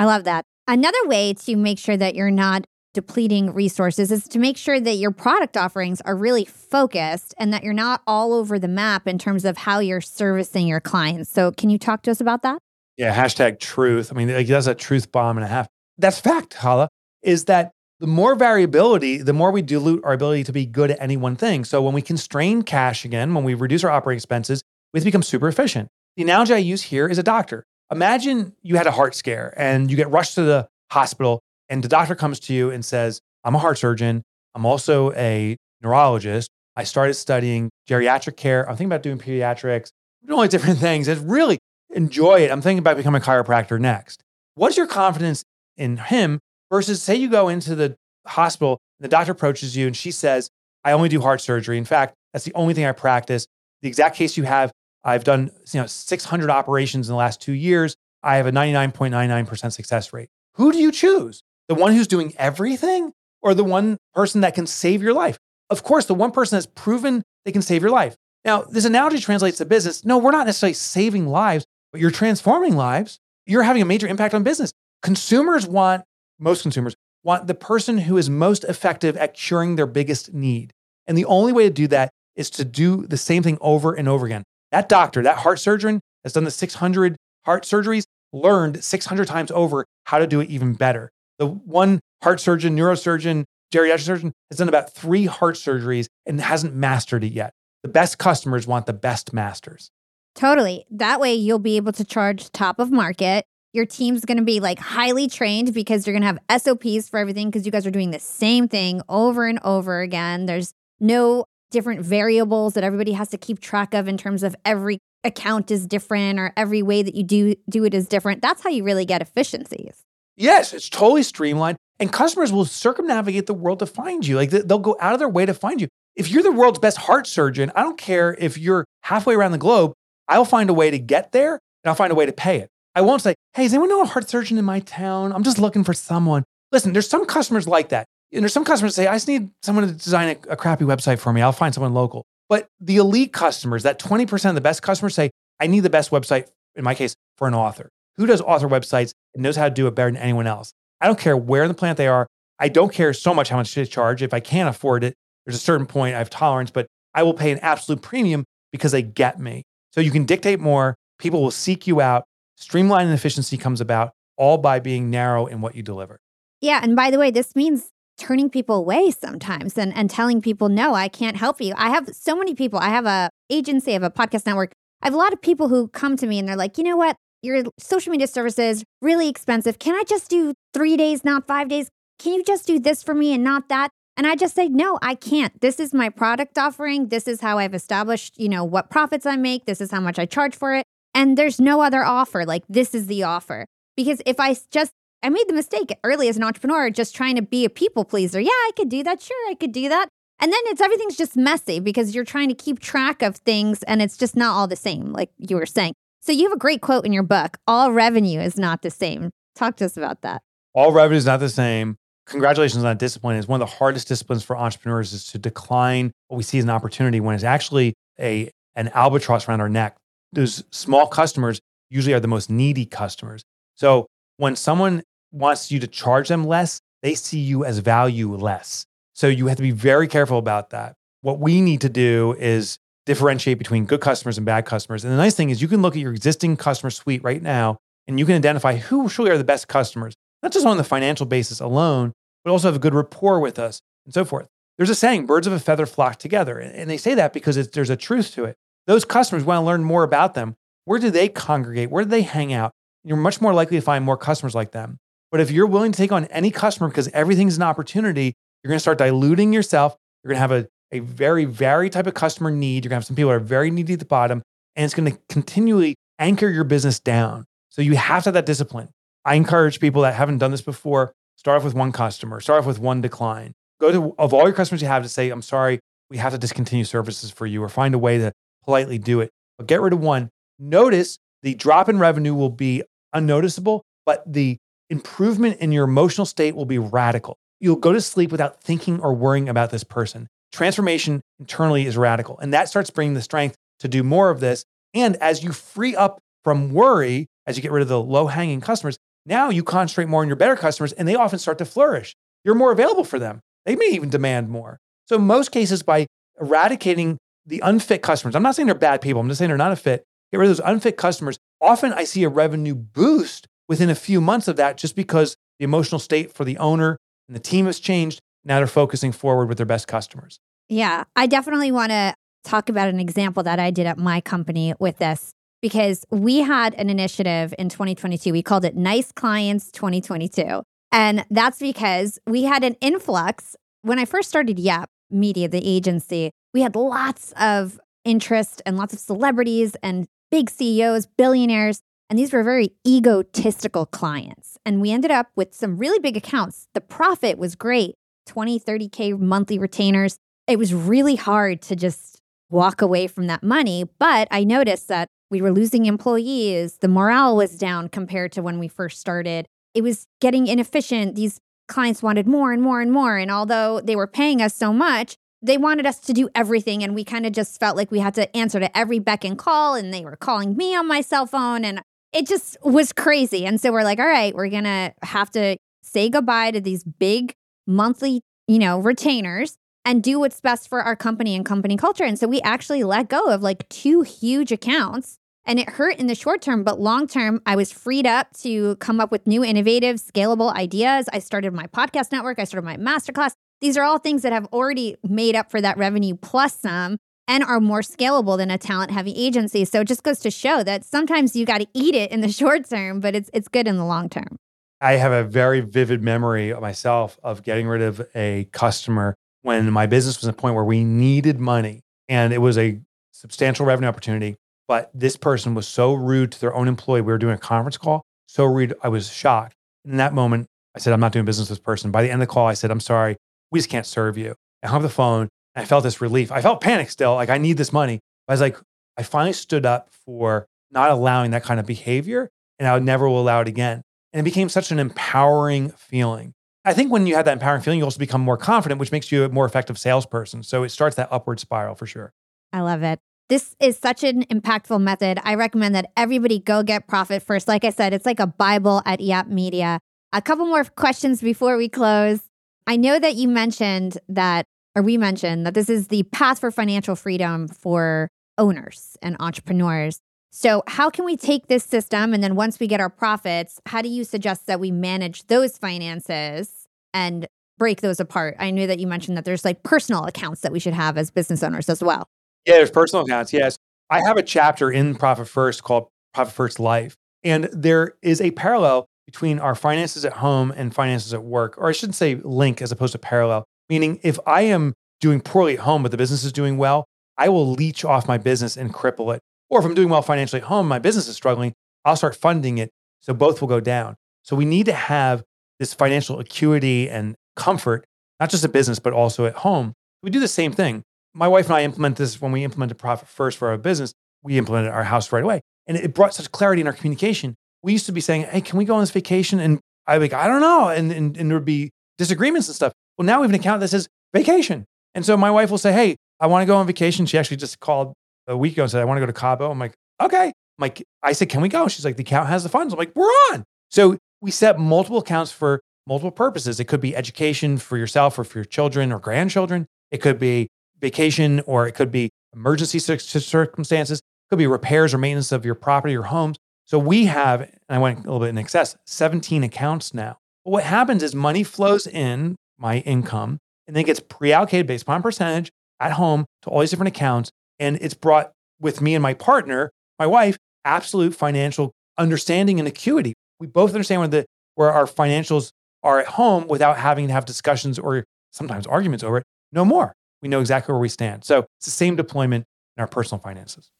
Speaker 2: I love that. Another way to make sure that you're not depleting resources is to make sure that your product offerings are really focused and that you're not all over the map in terms of how you're servicing your clients. So, can you talk to us about that?
Speaker 1: Yeah, hashtag truth. I mean, like, that's a truth bomb and a half. That's fact, Hala, is that the more variability, the more we dilute our ability to be good at any one thing. So, when we constrain cash again, when we reduce our operating expenses, we become super efficient. The analogy I use here is a doctor. Imagine you had a heart scare and you get rushed to the hospital and the doctor comes to you and says, I'm a heart surgeon. I'm also a neurologist. I started studying geriatric care. I'm thinking about doing pediatrics, doing all different things. I really enjoy it. I'm thinking about becoming a chiropractor next. What's your confidence in him versus say you go into the hospital and the doctor approaches you and she says, I only do heart surgery. In fact, that's the only thing I practice. The exact case you have, I've done you know 600 operations in the last two years. I have a 99.99% success rate. Who do you choose? The one who's doing everything or the one person that can save your life? Of course, the one person that's proven they can save your life. Now, this analogy translates to business. No, we're not necessarily saving lives, but you're transforming lives. You're having a major impact on business. Consumers want, most consumers want the person who is most effective at curing their biggest need. And the only way to do that is to do the same thing over and over again. That doctor, that heart surgeon that's done the 600 heart surgeries, learned 600 times over how to do it even better. The one heart surgeon, neurosurgeon, geriatric surgeon has done about three heart surgeries and hasn't mastered it yet. The best customers want the best masters.
Speaker 2: Totally. That way you'll be able to charge top of market. Your team's going to be like highly trained because you're going to have SOPs for everything because you guys are doing the same thing over and over again. There's no different variables that everybody has to keep track of in terms of every account is different or every way that you do do it is different. That's how you really get efficiencies.
Speaker 1: Yes, it's totally streamlined. And customers will circumnavigate the world to find you. Like they'll go out of their way to find you. If you're the world's best heart surgeon, I don't care if you're halfway around the globe, I'll find a way to get there and I'll find a way to pay it. I won't say, hey, does anyone know a heart surgeon in my town? I'm just looking for someone. Listen, there's some customers like that. And there's some customers say, I just need someone to design a, a crappy website for me. I'll find someone local. But the elite customers, that 20% of the best customers say, I need the best website, in my case, for an author. Who does author websites and knows how to do it better than anyone else? I don't care where in the plant they are. I don't care so much how much they charge. If I can't afford it, there's a certain point I have tolerance, but I will pay an absolute premium because they get me. So you can dictate more. People will seek you out. Streamline efficiency comes about all by being narrow in what you deliver.
Speaker 2: Yeah. And by the way, this means turning people away sometimes and, and telling people, no, I can't help you. I have so many people. I have a agency, I have a podcast network. I have a lot of people who come to me and they're like, you know what? Your social media services really expensive. Can I just do three days, not five days? Can you just do this for me and not that? And I just say, no, I can't. This is my product offering. This is how I've established, you know, what profits I make. This is how much I charge for it. And there's no other offer. Like, this is the offer. Because if I just I made the mistake early as an entrepreneur, just trying to be a people pleaser. Yeah, I could do that. Sure, I could do that. And then it's everything's just messy because you're trying to keep track of things and it's just not all the same, like you were saying. So you have a great quote in your book all revenue is not the same. Talk to us about that.
Speaker 1: All revenue is not the same. Congratulations on that discipline. It's one of the hardest disciplines for entrepreneurs is to decline what we see as an opportunity when it's actually a an albatross around our neck. Those small customers usually are the most needy customers. So when someone wants you to charge them less, they see you as value less. So you have to be very careful about that. What we need to do is differentiate between good customers and bad customers. And the nice thing is you can look at your existing customer suite right now and you can identify who truly are the best customers, not just on the financial basis alone, but also have a good rapport with us and so forth. There's a saying, birds of a feather flock together. And they say that because there's a truth to it. Those customers want to learn more about them. Where do they congregate? Where do they hang out? You're much more likely to find more customers like them. But if you're willing to take on any customer because everything's an opportunity, you're going to start diluting yourself. You're going to have a, a very varied type of customer need. You're going to have some people that are very needy at the bottom, and it's going to continually anchor your business down. So you have to have that discipline. I encourage people that haven't done this before start off with one customer, start off with one decline. Go to, of all your customers you have, to say, I'm sorry, we have to discontinue services for you, or find a way to politely do it. But get rid of one. Notice the drop in revenue will be unnoticeable, but the improvement in your emotional state will be radical. You'll go to sleep without thinking or worrying about this person. Transformation internally is radical. And that starts bringing the strength to do more of this. And as you free up from worry, as you get rid of the low hanging customers, now you concentrate more on your better customers and they often start to flourish. You're more available for them. They may even demand more. So, most cases, by eradicating the unfit customers, I'm not saying they're bad people, I'm just saying they're not a fit. Get rid of those unfit customers. Often I see a revenue boost within a few months of that just because the emotional state for the owner and the team has changed. Now they're focusing forward with their best customers.
Speaker 2: Yeah, I definitely want to talk about an example that I did at my company with this because we had an initiative in 2022. We called it Nice Clients 2022. And that's because we had an influx. When I first started Yap Media, the agency, we had lots of interest and lots of celebrities and big CEOs, billionaires and these were very egotistical clients. And we ended up with some really big accounts. The profit was great 20, 30K monthly retainers. It was really hard to just walk away from that money. But I noticed that we were losing employees. The morale was down compared to when we first started. It was getting inefficient. These clients wanted more and more and more. And although they were paying us so much, they wanted us to do everything. And we kind of just felt like we had to answer to every beck and call. And they were calling me on my cell phone. And it just was crazy. And so we're like, all right, we're going to have to say goodbye to these big monthly, you know, retainers and do what's best for our company and company culture. And so we actually let go of like two huge accounts. And it hurt in the short term, but long term, I was freed up to come up with new, innovative, scalable ideas. I started my podcast network, I started my masterclass. These are all things that have already made up for that revenue plus some and are more scalable than a talent heavy agency. So it just goes to show that sometimes you got to eat it in the (laughs) short term, but it's it's good in the long term.
Speaker 1: I have a very vivid memory of myself of getting rid of a customer when my business was at a point where we needed money and it was a substantial revenue opportunity. But this person was so rude to their own employee. We were doing a conference call, so rude. I was shocked. In that moment, I said, I'm not doing business with this person. By the end of the call, I said, I'm sorry, we just can't serve you. I hung up the phone I felt this relief. I felt panic still, like I need this money. I was like, I finally stood up for not allowing that kind of behavior, and I would never will allow it again. And it became such an empowering feeling. I think when you have that empowering feeling, you also become more confident, which makes you a more effective salesperson. So it starts that upward spiral for sure.
Speaker 2: I love it. This is such an impactful method. I recommend that everybody go get profit first. Like I said, it's like a Bible at Yap Media. A couple more questions before we close. I know that you mentioned that or we mentioned that this is the path for financial freedom for owners and entrepreneurs. So, how can we take this system and then once we get our profits, how do you suggest that we manage those finances and break those apart? I knew that you mentioned that there's like personal accounts that we should have as business owners as well.
Speaker 1: Yeah, there's personal accounts. Yes. I have a chapter in Profit First called Profit First Life. And there is a parallel between our finances at home and finances at work, or I shouldn't say link as opposed to parallel, meaning if I am doing poorly at home, but the business is doing well, I will leech off my business and cripple it. Or if I'm doing well financially at home, my business is struggling, I'll start funding it. So both will go down. So we need to have this financial acuity and comfort, not just a business, but also at home. We do the same thing. My wife and I implement this when we implemented Profit First for our business. We implemented our house right away. And it brought such clarity in our communication. We used to be saying, Hey, can we go on this vacation? And I'd be like, I don't know. And, and, and there would be disagreements and stuff. Well, now we have an account that says vacation. And so my wife will say, Hey, I want to go on vacation. She actually just called a week ago and said, I want to go to Cabo. I'm like, okay. I'm like, I said, can we go? She's like, the account has the funds. I'm like, we're on. So we set multiple accounts for multiple purposes. It could be education for yourself or for your children or grandchildren. It could be vacation or it could be emergency circumstances. It could be repairs or maintenance of your property or homes. So we have, and I went a little bit in excess, 17 accounts now. But what happens is money flows in my income and then gets pre-allocated based upon percentage at home to all these different accounts. And it's brought with me and my partner, my wife, absolute financial understanding and acuity. We both understand where, the, where our financials are at home without having to have discussions or sometimes arguments over it. No more. We know exactly where we stand. So it's the same deployment in our personal finances.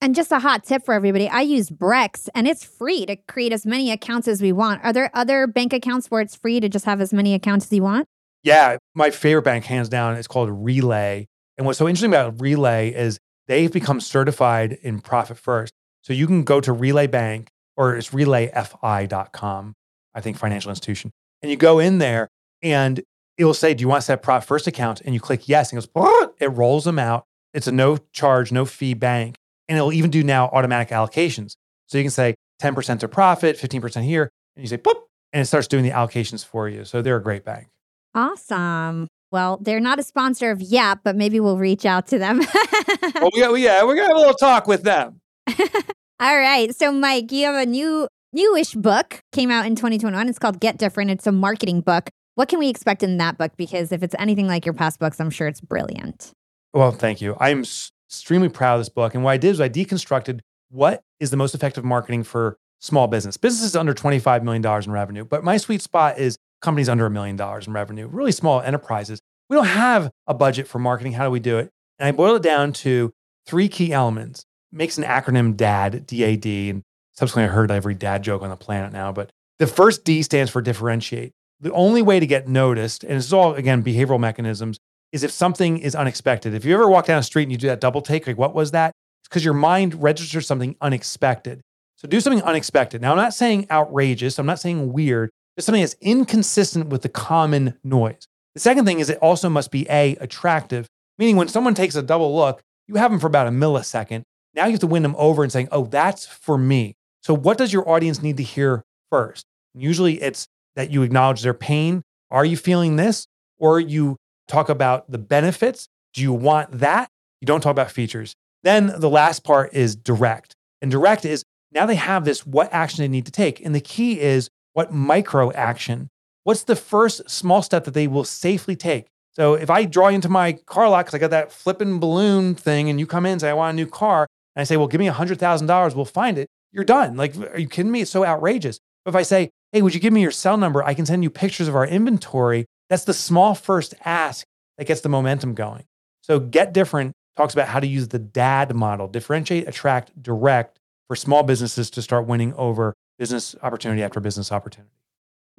Speaker 2: And just a hot tip for everybody I use Brex and it's free to create as many accounts as we want. Are there other bank accounts where it's free to just have as many accounts as you want?
Speaker 1: Yeah, my favorite bank, hands down, is called Relay. And what's so interesting about Relay is they've become certified in Profit First. So you can go to Relay Bank or it's relayfi.com, I think financial institution. And you go in there and it will say, Do you want to set Profit First account? And you click yes, and it goes, it rolls them out. It's a no charge, no fee bank. And it'll even do now automatic allocations. So you can say 10% to profit, 15% here, and you say, Boop, and it starts doing the allocations for you. So they're a great bank.
Speaker 2: Awesome. Well, they're not a sponsor of Yap, but maybe we'll reach out to them. (laughs)
Speaker 1: well, we got, yeah, we're gonna have a little talk with them. (laughs)
Speaker 2: All right. So, Mike, you have a new newish book came out in 2021. It's called Get Different. It's a marketing book. What can we expect in that book? Because if it's anything like your past books, I'm sure it's brilliant.
Speaker 1: Well, thank you. I'm extremely proud of this book. And what I did is I deconstructed what is the most effective marketing for small business. Businesses under $25 million in revenue, but my sweet spot is companies under a million dollars in revenue, really small enterprises. We don't have a budget for marketing. How do we do it? And I boil it down to three key elements. makes an acronym DAD, D-A-D, and subsequently I heard every dad joke on the planet now. But the first D stands for differentiate. The only way to get noticed, and this is all again behavioral mechanisms, is if something is unexpected. If you ever walk down a street and you do that double take, like what was that? It's because your mind registers something unexpected. So do something unexpected. Now I'm not saying outrageous. I'm not saying weird. Something that's inconsistent with the common noise. The second thing is it also must be A, attractive, meaning when someone takes a double look, you have them for about a millisecond. Now you have to win them over and saying, oh, that's for me. So what does your audience need to hear first? usually it's that you acknowledge their pain. Are you feeling this? Or you talk about the benefits. Do you want that? You don't talk about features. Then the last part is direct. And direct is now they have this what action they need to take. And the key is what micro action? What's the first small step that they will safely take? So if I draw into my car lot because I got that flipping balloon thing and you come in and say, I want a new car, and I say, well, give me $100,000, we'll find it, you're done. Like, are you kidding me? It's so outrageous. But if I say, hey, would you give me your cell number? I can send you pictures of our inventory. That's the small first ask that gets the momentum going. So Get Different talks about how to use the DAD model, differentiate, attract, direct for small businesses to start winning over business opportunity after business opportunity.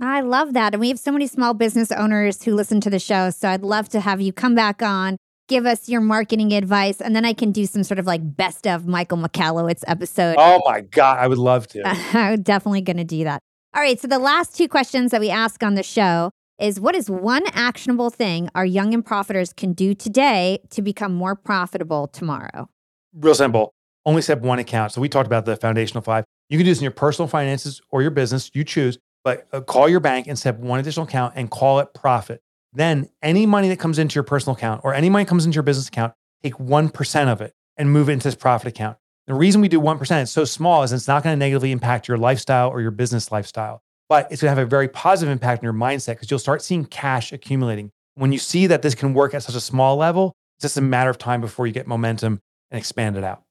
Speaker 2: I love that. And we have so many small business owners who listen to the show. So I'd love to have you come back on, give us your marketing advice, and then I can do some sort of like best of Michael Michalowicz episode.
Speaker 1: Oh my God, I would love to. (laughs)
Speaker 2: I'm definitely going to do that. All right. So the last two questions that we ask on the show is what is one actionable thing our young and profiters can do today to become more profitable tomorrow?
Speaker 1: Real simple. Only set one account. So we talked about the foundational five. You can do this in your personal finances or your business, you choose, but uh, call your bank and set up one additional account and call it profit. Then any money that comes into your personal account or any money comes into your business account, take 1% of it and move it into this profit account. The reason we do 1%, it's so small, is it's not going to negatively impact your lifestyle or your business lifestyle, but it's going to have a very positive impact on your mindset because you'll start seeing cash accumulating. When you see that this can work at such a small level, it's just a matter of time before you get momentum and expand it out.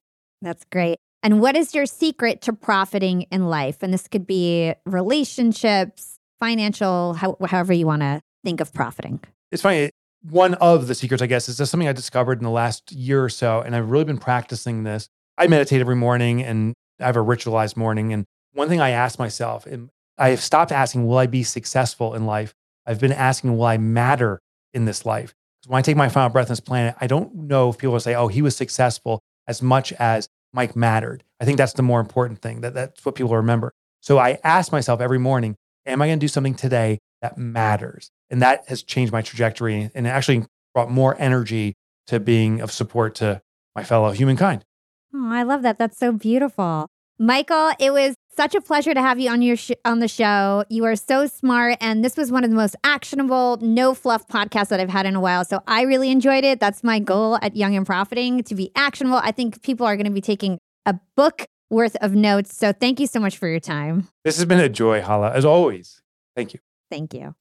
Speaker 2: That's great. And what is your secret to profiting in life? And this could be relationships, financial, how, however you want to think of profiting.
Speaker 1: It's funny. One of the secrets, I guess, is just something I discovered in the last year or so. And I've really been practicing this. I meditate every morning and I have a ritualized morning. And one thing I ask myself, and I have stopped asking, will I be successful in life? I've been asking, will I matter in this life? Because when I take my final breath on this planet, I don't know if people will say, oh, he was successful as much as Mike mattered. I think that's the more important thing. That, that's what people remember. So I ask myself every morning, am I going to do something today that matters? And that has changed my trajectory and actually brought more energy to being of support to my fellow humankind.
Speaker 2: Oh, I love that. That's so beautiful. Michael, it was such a pleasure to have you on your sh- on the show. You are so smart and this was one of the most actionable, no fluff podcasts that I've had in a while. So I really enjoyed it. That's my goal at Young and Profiting to be actionable. I think people are going to be taking a book worth of notes. So thank you so much for your time.
Speaker 1: This has been a joy, Hala, as always. Thank you.
Speaker 2: Thank you.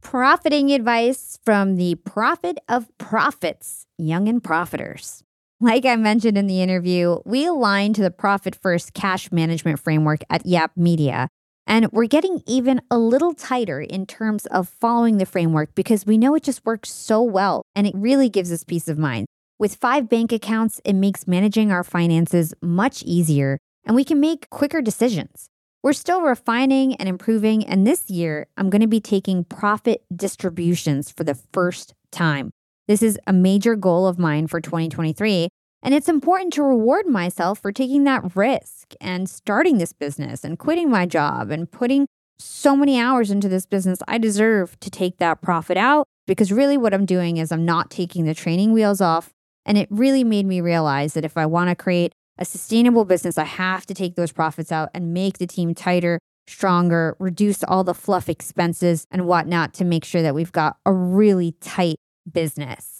Speaker 2: Profiting advice from the Prophet of Profits, Young and Profiters. Like I mentioned in the interview, we align to the Profit First cash management framework at Yap Media. And we're getting even a little tighter in terms of following the framework because we know it just works so well and it really gives us peace of mind. With five bank accounts, it makes managing our finances much easier and we can make quicker decisions. We're still refining and improving, and this year I'm going to be taking profit distributions for the first time. This is a major goal of mine for 2023, and it's important to reward myself for taking that risk and starting this business and quitting my job and putting so many hours into this business. I deserve to take that profit out because really what I'm doing is I'm not taking the training wheels off. And it really made me realize that if I want to create a sustainable business, I have to take those profits out and make the team tighter, stronger, reduce all the fluff expenses and whatnot to make sure that we've got a really tight business.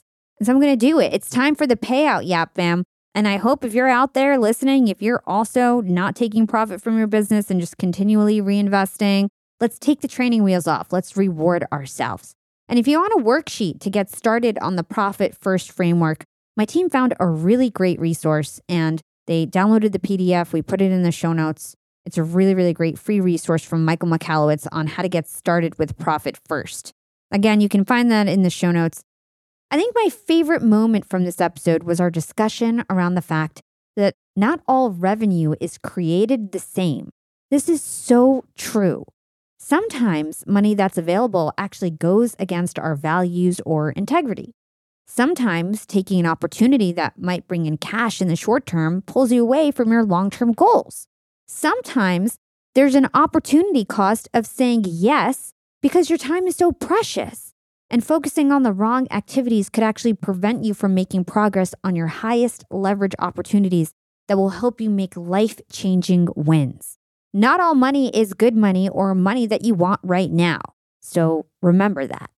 Speaker 2: So I'm going to do it. It's time for the payout, Yap Fam. And I hope if you're out there listening, if you're also not taking profit from your business and just continually reinvesting, let's take the training wheels off. Let's reward ourselves. And if you want a worksheet to get started on the profit first framework, my team found a really great resource and they downloaded the PDF. We put it in the show notes. It's a really, really great free resource from Michael Michalowicz on how to get started with Profit First. Again, you can find that in the show notes. I think my favorite moment from this episode was our discussion around the fact that not all revenue is created the same. This is so true. Sometimes money that's available actually goes against our values or integrity. Sometimes taking an opportunity that might bring in cash in the short term pulls you away from your long term goals. Sometimes there's an opportunity cost of saying yes because your time is so precious. And focusing on the wrong activities could actually prevent you from making progress on your highest leverage opportunities that will help you make life changing wins. Not all money is good money or money that you want right now. So remember that.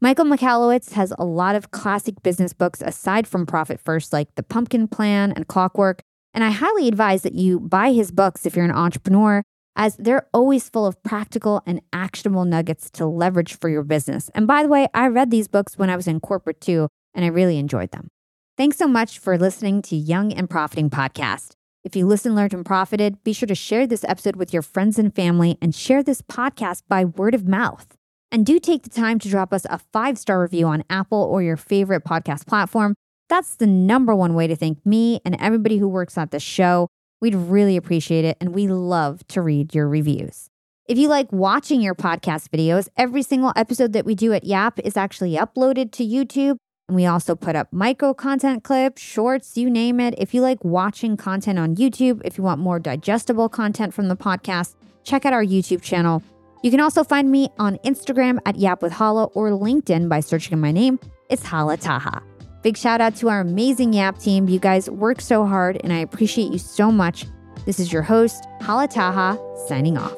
Speaker 2: Michael Michalowicz has a lot of classic business books aside from Profit First, like The Pumpkin Plan and Clockwork. And I highly advise that you buy his books if you're an entrepreneur, as they're always full of practical and actionable nuggets to leverage for your business. And by the way, I read these books when I was in corporate too, and I really enjoyed them. Thanks so much for listening to Young and Profiting Podcast. If you listened, learned, and profited, be sure to share this episode with your friends and family and share this podcast by word of mouth. And do take the time to drop us a five star review on Apple or your favorite podcast platform. That's the number one way to thank me and everybody who works at the show. We'd really appreciate it, and we love to read your reviews. If you like watching your podcast videos, every single episode that we do at Yap is actually uploaded to YouTube. And we also put up micro content clips, shorts, you name it. If you like watching content on YouTube, if you want more digestible content from the podcast, check out our YouTube channel. You can also find me on Instagram at Yap with Hala or LinkedIn by searching my name. It's Hala Taha. Big shout out to our amazing Yap team. You guys work so hard and I appreciate you so much. This is your host, Hala Taha, signing off.